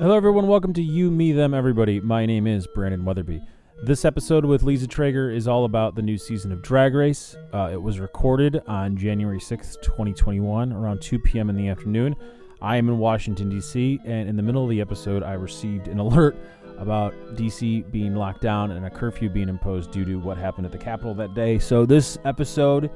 Hello, everyone. Welcome to You, Me, Them, Everybody. My name is Brandon Weatherby. This episode with Lisa Traeger is all about the new season of Drag Race. Uh, it was recorded on January 6th, 2021, around 2 p.m. in the afternoon. I am in Washington, D.C., and in the middle of the episode, I received an alert about D.C. being locked down and a curfew being imposed due to what happened at the Capitol that day. So, this episode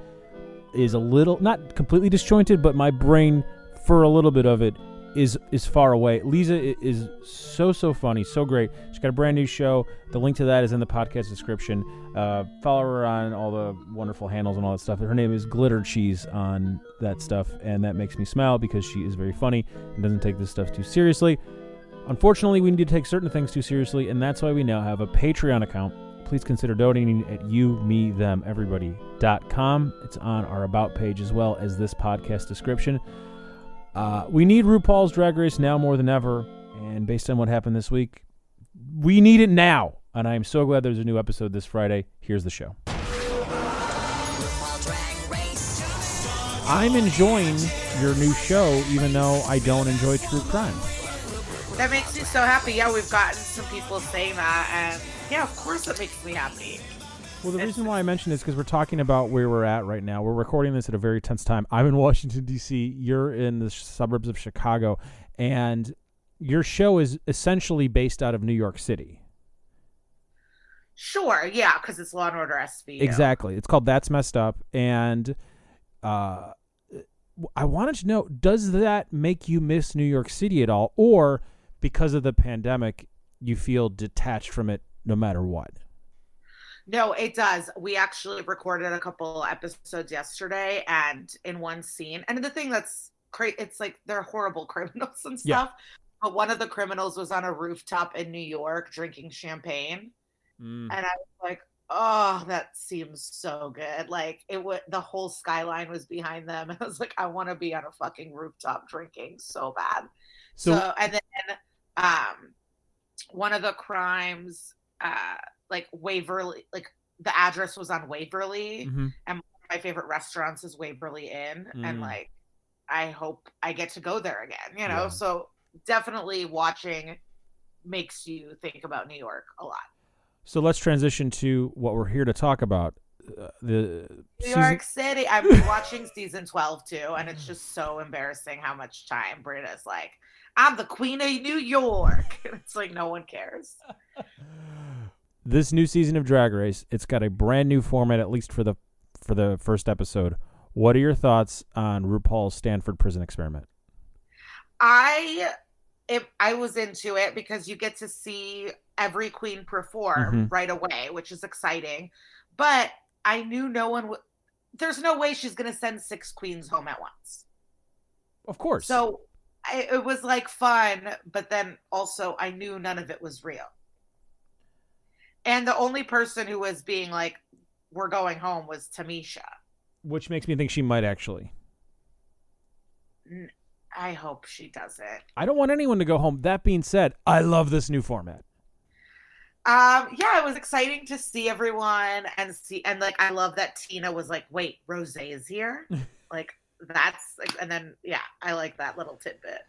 is a little, not completely disjointed, but my brain, for a little bit of it, is is far away. Lisa is so so funny, so great. She's got a brand new show. The link to that is in the podcast description. Uh, follow her on all the wonderful handles and all that stuff. Her name is Glitter Cheese on that stuff, and that makes me smile because she is very funny and doesn't take this stuff too seriously. Unfortunately, we need to take certain things too seriously, and that's why we now have a Patreon account. Please consider donating at you, me, them, everybody.com. It's on our About page as well as this podcast description. Uh, we need RuPaul's Drag Race now more than ever, and based on what happened this week, we need it now. And I am so glad there's a new episode this Friday. Here's the show. I'm enjoying your new show, even though I don't enjoy true crime. That makes me so happy. Yeah, we've gotten some people saying that, and yeah, of course it makes me happy. Well, the reason why I mention this is because we're talking about where we're at right now. We're recording this at a very tense time. I'm in Washington D.C. You're in the suburbs of Chicago, and your show is essentially based out of New York City. Sure, yeah, because it's Law and Order SVU. Exactly. It's called That's Messed Up, and uh, I wanted to know: Does that make you miss New York City at all, or because of the pandemic, you feel detached from it no matter what? No, it does. We actually recorded a couple episodes yesterday, and in one scene, and the thing that's great, it's like they're horrible criminals and Yeah. stuff. But one of the criminals was on a rooftop in New York drinking champagne, Mm. and I was like, "Oh, that seems so good!" Like it would, the whole skyline was behind them. I was like, "I want to be on a fucking rooftop drinking so bad." So, So, and then um one of the crimes uh like Waverly like the address was on Waverly. Mhm. My favorite restaurants is Waverly Inn and Mm. like I hope I get to go there again, you know. Yeah. So definitely watching makes you think about New York a lot. so let's transition to what we're here to talk about. Uh, the New season- York City. I'm watching season 12 too, and it's just so embarrassing how much time Brita's like, I'm the queen of New York. it's like no one cares. this new season of Drag Race, it's got a brand new format, at least for the for the first episode. What are your thoughts on RuPaul's Stanford Prison Experiment? I it, I was into it because you get to see every queen perform Mhm. right away, which is exciting. But I knew no one would. There's no way she's going to send six queens home at once. Of course. So I, it was like fun, but then also I knew none of it was real. And the only person who was being like, "We're going home" was Tamisha. which makes me think she might actually. I hope she doesn't. I don't want anyone to go home. That being said, I love this new format. Um, yeah, it was exciting to see everyone and see and like I love that Tina was like, "Wait, Rose is here." like that's like, and then yeah, I like that little tidbit.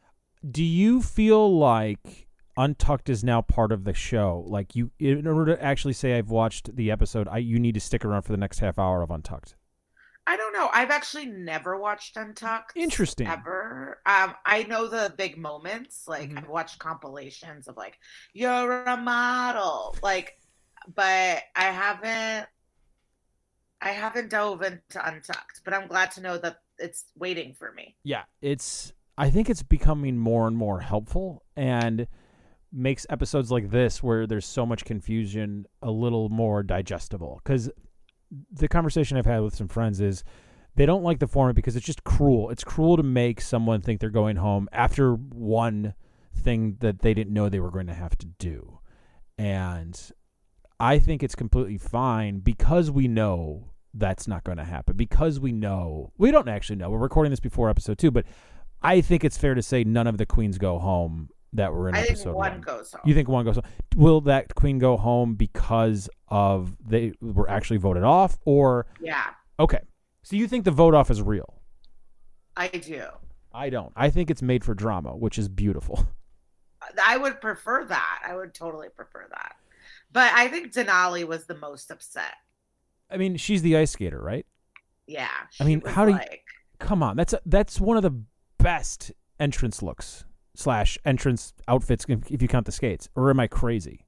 Do you feel like Untucked is now part of the show? Like you, in order to actually say I've watched the episode, I you need to stick around for the next half hour of Untucked. I don't know. I've actually never watched Untucked. Interesting. Ever. Um, I know the big moments. Like Mhm. I've watched compilations of like, "You're a model," like, but I haven't. I haven't dove into Untucked, but I'm glad to know that it's waiting for me. Yeah, it's. I think it's becoming more and more helpful and makes episodes like this, where there's so much confusion, a little more digestible. Because the conversation I've had with some friends is they don't like the format because it's just cruel. It's cruel to make someone think they're going home after one thing that they didn't know they were going to have to do. And I think it's completely fine because we know that's not going to happen. Because we know, we don't actually know. We're recording this before episode two, but I think it's fair to say none of the queens go home that were in I episode think one one. goes home. You think one goes home? Will that queen go home because of they were actually voted off, or yeah, okay? So you think the vote off is real? I do. I don't. I think it's made for drama, which is beautiful. I would prefer that. I would totally prefer that. But I think Denali was the most upset. I mean, she's the ice skater, right? Yeah. I mean, how do you- Come on, that's a, that's one of the best entrance looks slash entrance outfits if you count the skates. Or am I crazy?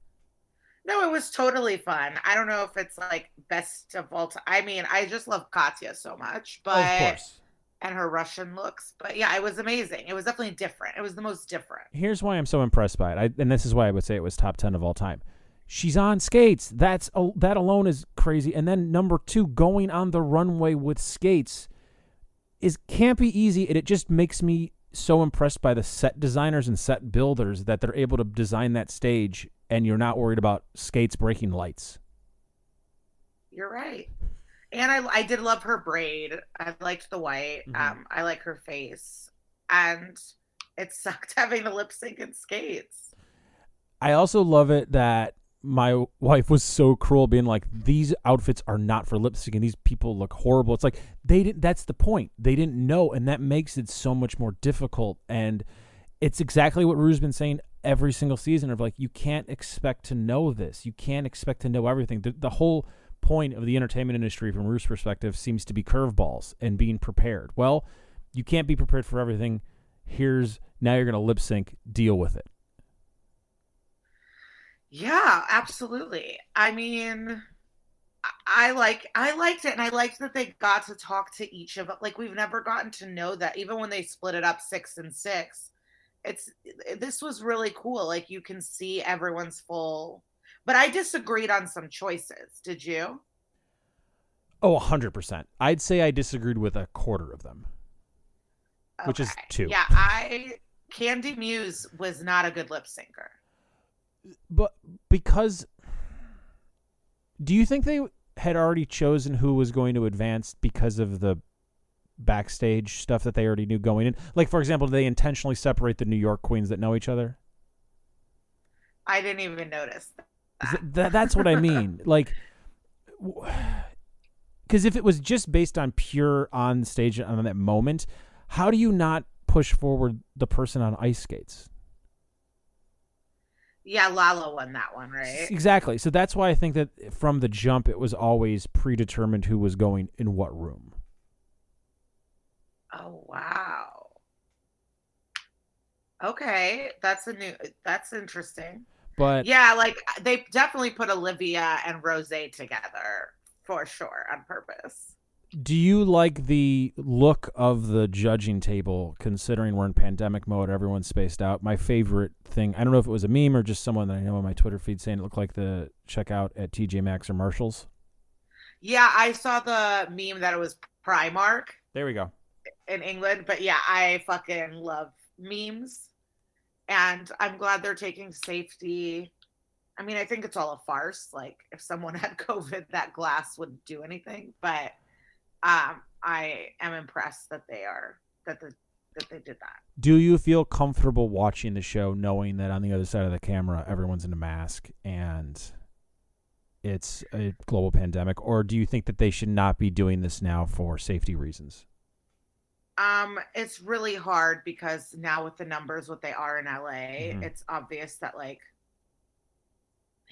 No, it was totally fun. I don't know if it's like best of all time. I mean, I just love Katya so much, but Oh, of course. and her Russian looks. But yeah, it was amazing. It was definitely different. It was the most different. Here's why I'm so impressed by it, I, and this is why I would say it was top ten of all time. She's on skates. That's that alone is crazy. And then number two, going on the runway with skates is can't be easy, and it just makes me so impressed by the set designers and set builders that they're able to design that stage, and you're not worried about skates breaking lights. You're right. And I I did love her braid. I liked the white. Mhm. Um, I like her face. And it sucked having the lip sync and skates. I also love it that my wife was so cruel, being like, "These outfits are not for lip syncing. These people look horrible." It's like they didn't. That's the point. They didn't know, and that makes it so much more difficult. And it's exactly what Rue's been saying every single season of like, you can't expect to know this. You can't expect to know everything. The, the whole point of the entertainment industry, from Rue's perspective, seems to be curveballs and being prepared. Well, you can't be prepared for everything. Here's now you're going to lip sync. Deal with it. Yeah, absolutely. I mean, I- like I liked it and I liked that they got to talk to each of. Like we've never gotten to know that even when they split it up 6 and 6. It's eh, this was really cool. Like you can see everyone's full but I disagreed on some choices. Did you? Oh, 100%. I'd say I disagreed with a quarter of them. Which is two. Yeah, I Kandy Muse was not a good lip syncer. But because do you think they had already chosen who was going to advance because of the backstage stuff that they already knew going in? Like for example, did they intentionally separate the New York queens that know each other? I didn't even notice. Th- th- that's what I mean. Like cuz if it was just based on pure on stage on that moment, how do you not push forward the person on ice skates? Yeah, Lala won that one, right? Exactly. So that's why I think that from the jump, it was always predetermined who was going in what room. Oh wow. Okay, that's a new. That's interesting. But Yeah, like they definitely put Olivia and Rose together for sure on purpose. Do you like the look of the judging table, considering we're in pandemic mode, everyone's spaced out? My favorite thing, I don't know if it was a meme or just someone that I know on my Twitter feed saying it looked like the checkout at TJ Maxx or Marshalls. Yeah, I saw the meme that it was Primark There we go. in England, but yeah, I fucking love memes. And I'm glad they're taking safety. I mean, I think it's all a farce. Like if someone had COVID, that glass wouldn't do anything. But um I am impressed that they are that the that they did that. Do you feel comfortable watching the show knowing that on the other side of the camera, everyone's in a mask and it's a global pandemic? Or do you think that they should not be doing this now for safety reasons? Um, it's really hard because now with the numbers what they are in LA, Mhm. it's obvious that like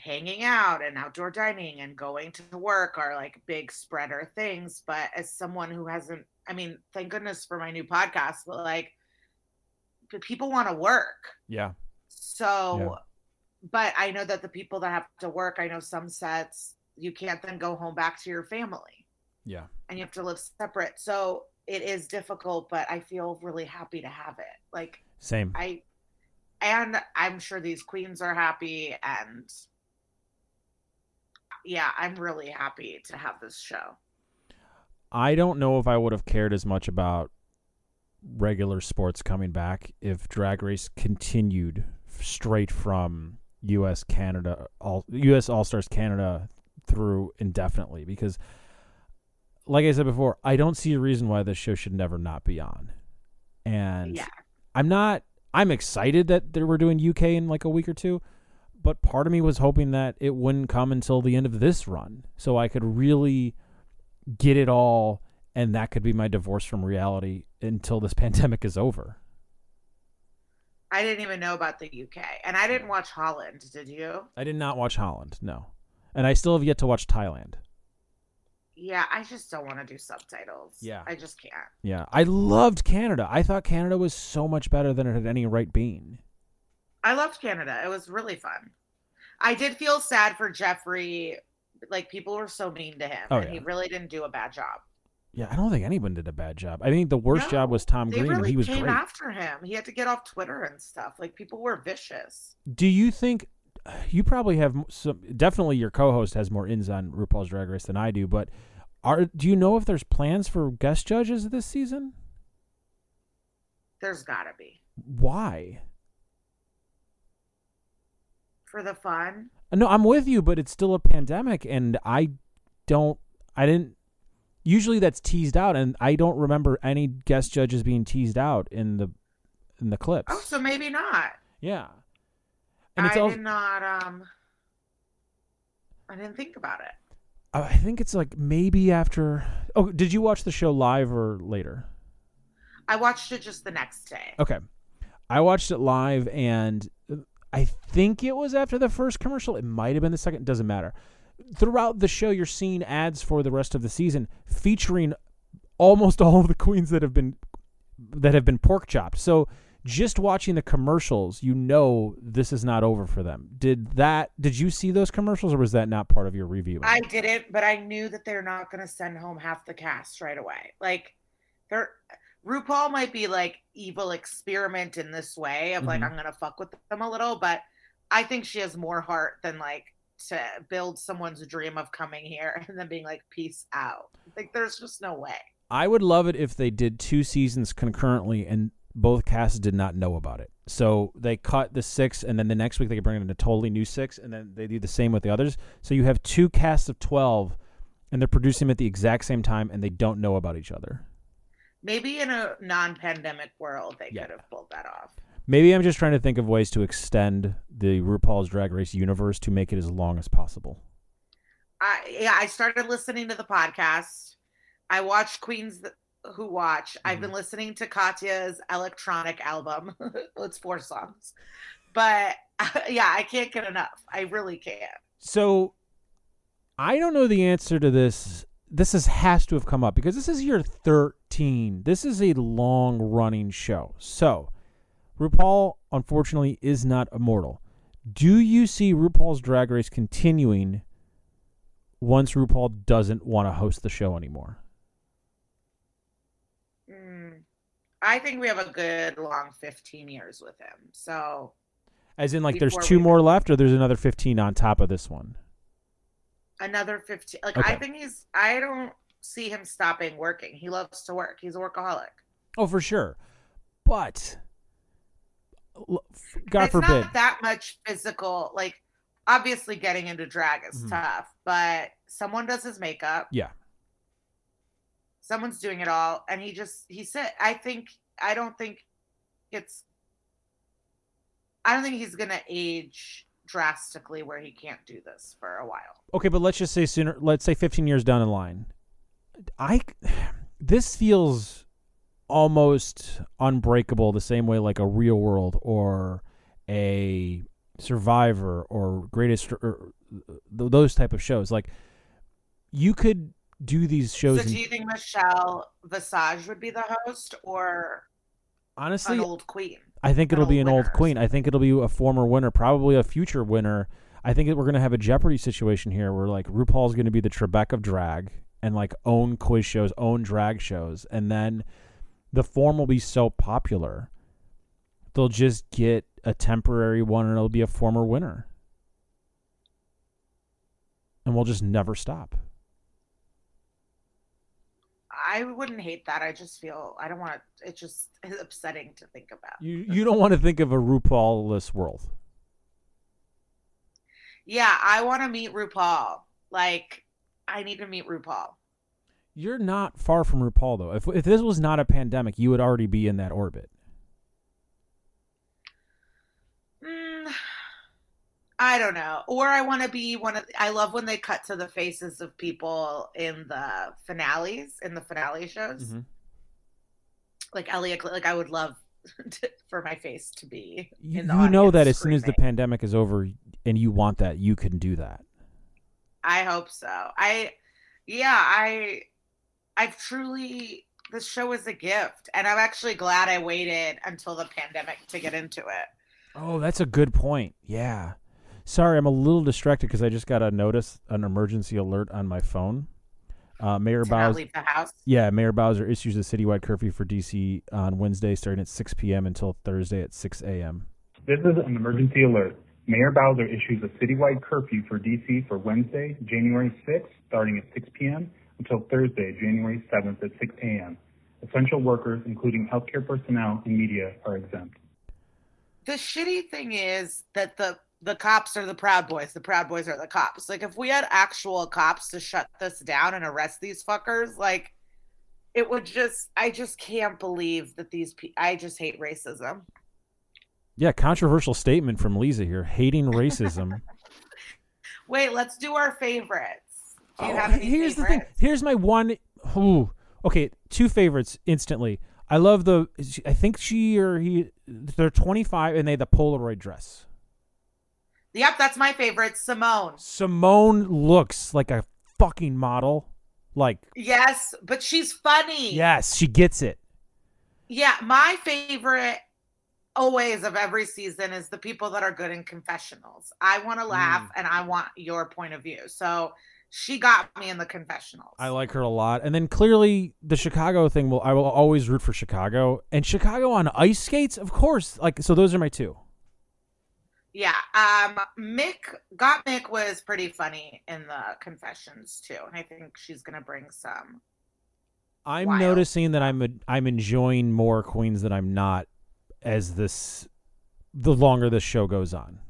hanging out and outdoor dining and going to work are like big spreader things. But as someone who hasn't, I mean, thank goodness for my new podcast, but like people want to work. Yeah. So, Yeah. but I know that the people that have to work, I know some sets you can't then go home back to your family Yeah. and you have to live separate. So it is difficult, but I feel really happy to have it. Like Same. I, and I'm sure these queens are happy, and yeah, I'm really happy to have this show. I don't know if I would have cared as much about regular sports coming back if Drag Race continued straight from U.S. Canada, all U.S. All Stars Canada through indefinitely because, like I said before, I don't see a reason why this show should never not be on, and Yeah. I'm not. I'm excited that they were doing UK in like a week or two, but part of me was hoping that it wouldn't come until the end of this run, so I could really get it all, and that could be my divorce from reality until this pandemic is over. I didn't even know about the UK, and I didn't watch Holland. Did you? I did not watch Holland, no, and I still have yet to watch Thailand. Yeah, I just don't want to do subtitles. Yeah. I just can't. Yeah, I loved Canada. I thought Canada was so much better than it had any right being. I loved Canada. It was really fun. I did feel sad for Jeffrey. Like people were so mean to him, Oh, and he really didn't do a bad job. Yeah, I don't think anyone did a bad job. I think the worst No, job was Tom Green, and really he was came great. after him. He had to get off Twitter and stuff. Like people were vicious. Do you think you probably have some? Definitely, your co-host has more ins on RuPaul's Drag Race than I do. But are do you know if there's plans for guest judges this season? There's gotta be Why? For the fun. No, I'm with you, but it's still a pandemic, and I don't. I didn't. Usually, that's teased out, and I don't remember any guest judges being teased out in the in the clips. Oh, so maybe not. yeah, and it's I did not. Um, I didn't think about it. I think it's like maybe after. Oh, did you watch the show live or later? I watched it just the next day. Okay. I watched it live and uh, I think it was after the first commercial. It might have been the second. Doesn't matter. Throughout the show, you're seeing ads for the rest of the season featuring almost all of the queens that have been that have been pork chopped. So just watching the commercials, you know this is not over for them. Did that? Did you see those commercials, or was that not part of your review? I didn't, but I knew that they're not going to send home half the cast right away. Like, they're RuPaul might be like evil experiment in this way of like Mhm. I'm going to fuck with them a little, but I think she has more heart than like to build someone's dream of coming here and then being like peace out. Like, there's just no way. I would love it if they did two seasons concurrently and both casts did not know about it. So they cut the six, and then the next week they could bring in a totally new six, and then they do the same with the others. So you have two casts of 12, and they're producing them at the exact same time, and they don't know about each other. Maybe in a non-pandemic world they Yeah. could have pulled that off. Maybe I'm just trying to think of ways to extend the RuPaul's Drag Race universe to make it as long as possible. I yeah, I started listening to the podcast. I watched Queens Who Watch. I've Mm-hmm. been listening to Katya's electronic album. it's four songs, but yeah, I can't get enough. I really can't. So I don't know the answer to this. This is, has to have come up because this is year 13. This is a long running show. So RuPaul, unfortunately, is not immortal. Do you see RuPaul's Drag Race continuing once RuPaul doesn't want to host the show anymore? Mm, I think we have a good long 15 years with him. So As in, like, there's two more left, or there's another 15 on top of this one? Another 15. Like Okay. I think he's. I don't see him stopping working. He loves to work. He's a workaholic. Oh, for sure. But, God it's forbid. not that much physical like obviously getting into drag is Mhm. tough but someone does his makeup Yeah. someone's doing it all and he just he said i think i don't think it's i don't think he's gonna age drastically where he can't do this for a while Okay, but let's just say sooner. Let's say 15 years down the line. I this feels almost unbreakable the same way like a Real World or a Survivor or Greatest or th- those type of shows. Like you could do these shows. so do you think michelle visage would be the host or honestly, an old queen I think it'll be an old queen. I think it'll be a former winner, probably a future winner. I think that we're gonna have a Jeopardy situation here, where like RuPaul's gonna be the Trebek of drag and like own quiz shows, own drag shows, and then the form will be so popular, they'll just get a temporary one, and it'll be a former winner, and we'll just never stop. I wouldn't hate that i just feel i don't want to it just upsetting to think about You you don't want to think of a RuPaul-less world. Yeah, I want to meet RuPaul. Like, I need to meet RuPaul. You're not far from RuPaul though. If if this was not a pandemic, you would already be in that orbit. Mm, I don't know. Or I want to be one of. I love when they cut to the faces of people in the finales, in the finale shows. Mhm. Like Elliot, like I would love for my face to be. You, in the you know that as soon as the pandemic is over and you want that, you can do that. I hope so. I, yeah, I, I've truly. This show is a gift, and I'm actually glad I waited until the pandemic to get into it. Oh, that's a good point. Yeah. Sorry, I'm a little distracted because I just got a notice, an emergency alert on my phone. Uh, Mayor To Bowser, leave the house. yeah, Mayor Bowser issues a citywide curfew for DC on Wednesday, starting at 6 p.m. until Thursday at 6 a.m. This is an emergency alert. Mayor Bowser issues a citywide curfew for DC for Wednesday, January 6th, starting at 6 p.m. until Thursday, January 7th at 6 a.m. Essential workers, including healthcare personnel and media, are exempt. the shitty thing is that the the cops are the proud boys the proud boys are the cops like if we had actual cops to shut this down and arrest these fuckers like it would just i just can't believe that these pe- i just hate racism Yeah, controversial statement from Lisa here, hating racism. wait let's do our favorites do you Oh, have any here's the thing. Here's my one. Ooh, okay, two favorites instantly. I love the. I think she or he. They're 25 and they have the Polaroid dress. Yep that's my favorite symone Symone looks like a fucking model. Like, yes but she's funny yes, she gets it. Yeah, my favorite always of every season is the people that are good in confessionals. I want to laugh Mm. and I want your point of view. So she got me in the confessionals. I like her a lot. And then clearly the Chicago thing will I will always root for Chicago. And Chicago on ice skates, of course. Like so those are my two. Yeah, um Mick got Mick was pretty funny in the confessions too, and I think she's gonna bring some. I'm Wild. noticing that I'm a, I'm enjoying more queens than I'm not as this the longer this show goes on.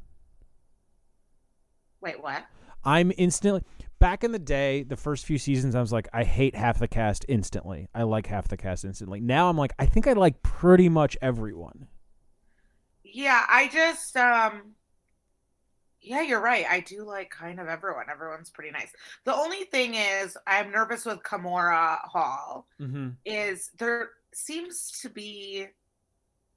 Wait, what? I'm instantly back in the day, the first few seasons I was like I hate half the cast instantly. I like half the cast instantly. Now I'm like I think I like pretty much everyone. Yeah, I just um yeah, you're right. I do like kind of everyone. Everyone's pretty nice. The only thing is I'm nervous with Kahmora Hall Mhm. is there seems to be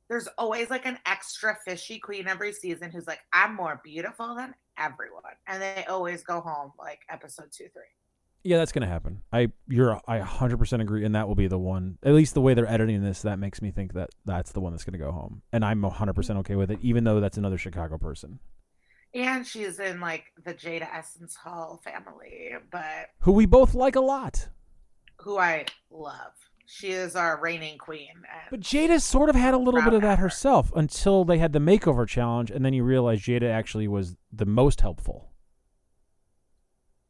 there's always like an extra fishy queen every season who's like, I'm more beautiful than everyone. And they always go home like episode two, three. Yeah, that's gonna happen. I you're I 100% agree, and that will be the one. At least the way they're editing this, that makes me think that that's the one that's gonna go home, and I'm 100% okay with it, even though that's another Chicago person And she's in like the Jada Essence Hall family, but who we both like a lot. who I love. She is our reigning queen. But Jada sort of had a little bit of that her. herself until they had the makeover challenge, and then you realize Jada actually was the most helpful.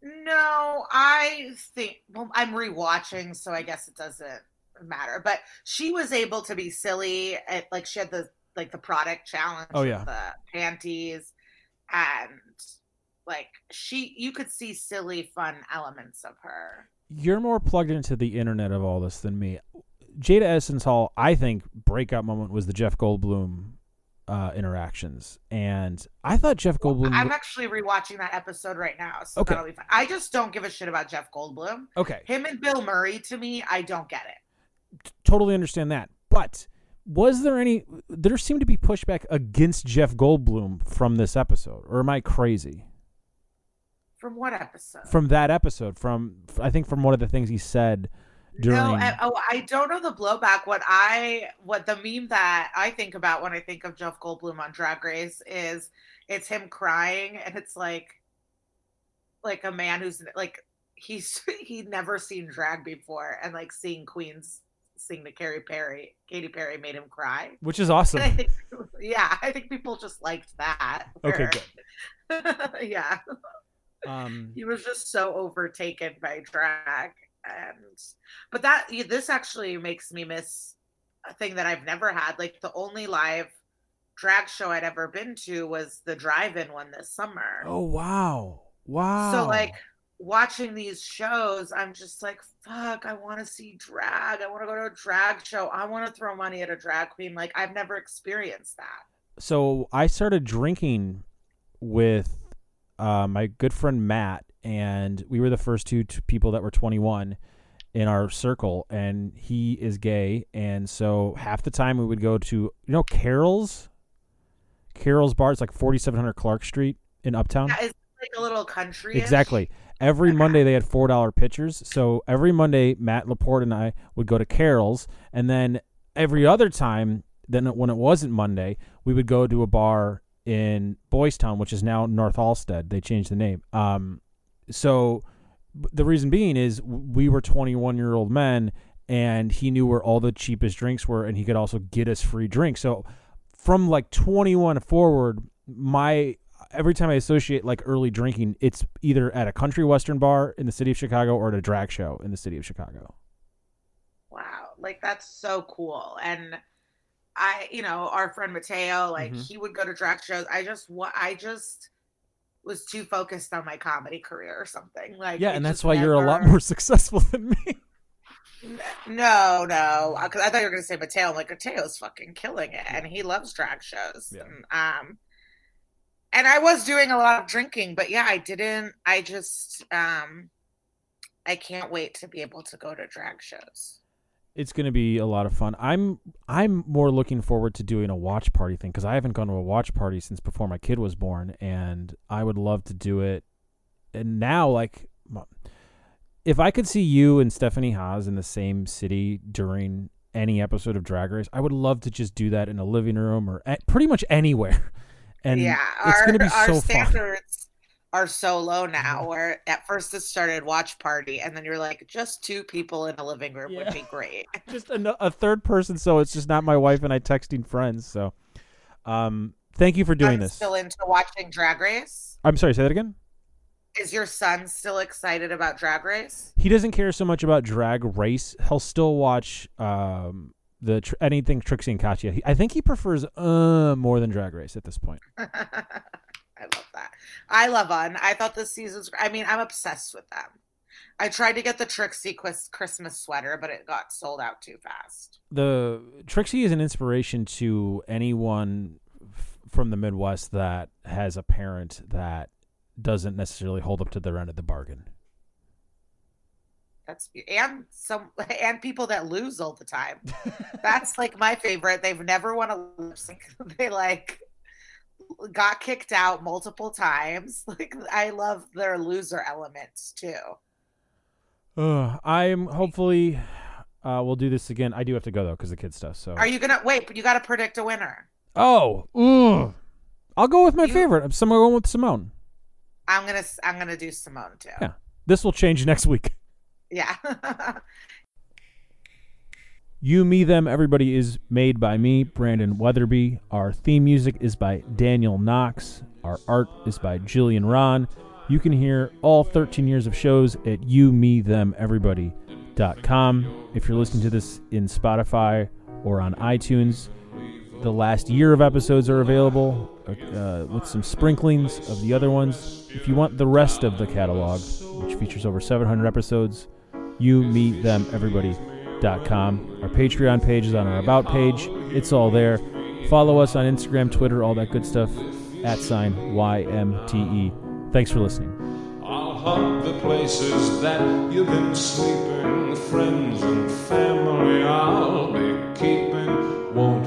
No, I think well, I'm rewatching, so I guess it doesn't matter. But she was able to be silly. At, like she had the like the product challenge. Oh, yeah. the panties, and like she, you could see silly, fun elements of her. You're more plugged into the internet of all this than me. Jada Essence Hall, I think, breakout moment was the Jeff Goldblum uh, interactions, and I thought Jeff Goldblum. I'm actually rewatching that episode right now, so Okay. that'll be fun. I just don't give a shit about Jeff Goldblum. okay, Him and Bill Murray, to me, I don't get it. totally understand that. But was there any? There seemed to be pushback against Jeff Goldblum from this episode, or am I crazy? From what episode? From that episode, from I think from one of the things he said during. No, I, oh, I don't know the blowback. What I, what the meme that I think about when I think of Jeff Goldblum on Drag Race is it's him crying, and it's like, like a man who's like he's he'd never seen drag before, and like seeing Queens sing to Carrie Perry, Katy Perry made him cry. which is awesome. I think, yeah, I think people just liked that. Okay, good. yeah Um, he was just so overtaken by drag and but that this actually makes me miss a thing that i've never had like the only live drag show i'd ever been to was the drive-in one this summer oh wow, wow. so like watching these shows i'm just like fuck i want to see drag i want to go to a drag show i want to throw money at a drag queen like i've never experienced that so I started drinking with uh, my good friend Matt, and we were the first two t- people that were 21. in our circle, and he is gay, and so half the time we would go to you know Carol's. Carol's bar. It's like forty seven hundred Clark Street in Uptown. Yeah, like a little country. Exactly. Every Monday they had four dollar pitchers. So every Monday Matt Laporte and I would go to Carol's, and then every other time, then when it wasn't Monday, we would go to a bar in Boys Town, which is now Northalsted. They changed the name. Um, so the reason being is we were twenty one year old men, and he knew where all the cheapest drinks were, and he could also get us free drinks. So from like twenty one forward, my every time I associate like early drinking, it's either at a country western bar in the city of Chicago or at a drag show in the city of Chicago. Wow, like that's so cool. And I, you know, our friend Mateo, like Mhm. he would go to drag shows. I just what I just was too focused on my comedy career or something. Like Yeah, and that's why you're a lot more successful than me. No, no, because I thought you were gonna say Mateo. I'm like Mateo's fucking killing it, and he loves drag shows. Yeah. And, um, and I was doing a lot of drinking, but yeah, I didn't. I just, um, I can't wait to be able to go to drag shows. It's going to be a lot of fun. I'm I'm more looking forward to doing a watch party thing because I haven't gone to a watch party since before my kid was born, and I would love to do it. And now, like, if I could see you and Stephanie Haas in the same city during any episode of Drag Race, I would love to just do that in a living room or pretty much anywhere. And yeah, it's our going to be our so fun. standards are so low now. Where at first it started watch party, and then you're like, just two people in a living room Yeah. would be great. just a, a third person, so it's just not my wife and I texting friends. So, um, thank you for doing I'm this. still into watching Drag Race. I'm sorry, say that again. Is your son still excited about Drag Race? He doesn't care so much about drag race. He'll still watch um the tr- anything Trixie and Katya. He, I think he prefers uh more than drag race at this point. I love that. I love on. I thought this season's. I mean, I'm obsessed with them. I tried to get the Trixie Christmas sweater, but it got sold out too fast. The Trixie is an inspiration to anyone f- from the Midwest that has a parent that doesn't necessarily hold up to their end of the bargain. That's and some and people that lose all the time. That's like my favorite. They've never won a lip sync. They like got kicked out multiple times. Like I love their loser elements too. Uh, I'm hopefully uh, we'll do this again. I do have to go though because the kid stuff. So Are you gonna wait? But you got to predict a winner. oh, ugh. I'll go with my You- favorite. I'm someone going with Symone. I'm gonna I'm gonna do Symone too. Yeah. This will change next week. Yeah. You, Me, Them, Everybody is made by me, Brandon Weatherby. Our theme music is by Daniel Knox. Our art is by Jillian Ron. You can hear all 13 years of shows at you, me, them, everybody.com. If you're listening to this in Spotify or on iTunes, the last year of episodes are available uh, with some sprinklings of the other ones. If you want the rest of the catalog, which features over 700 episodes, you, me, them, everybody.com. Our Patreon page is on our About page. It's all there. Follow us on Instagram, Twitter, all that good stuff. At sign YMTE. Thanks for listening. I'll hug the places that you've been sleeping, friends and family I'll be keeping. Won't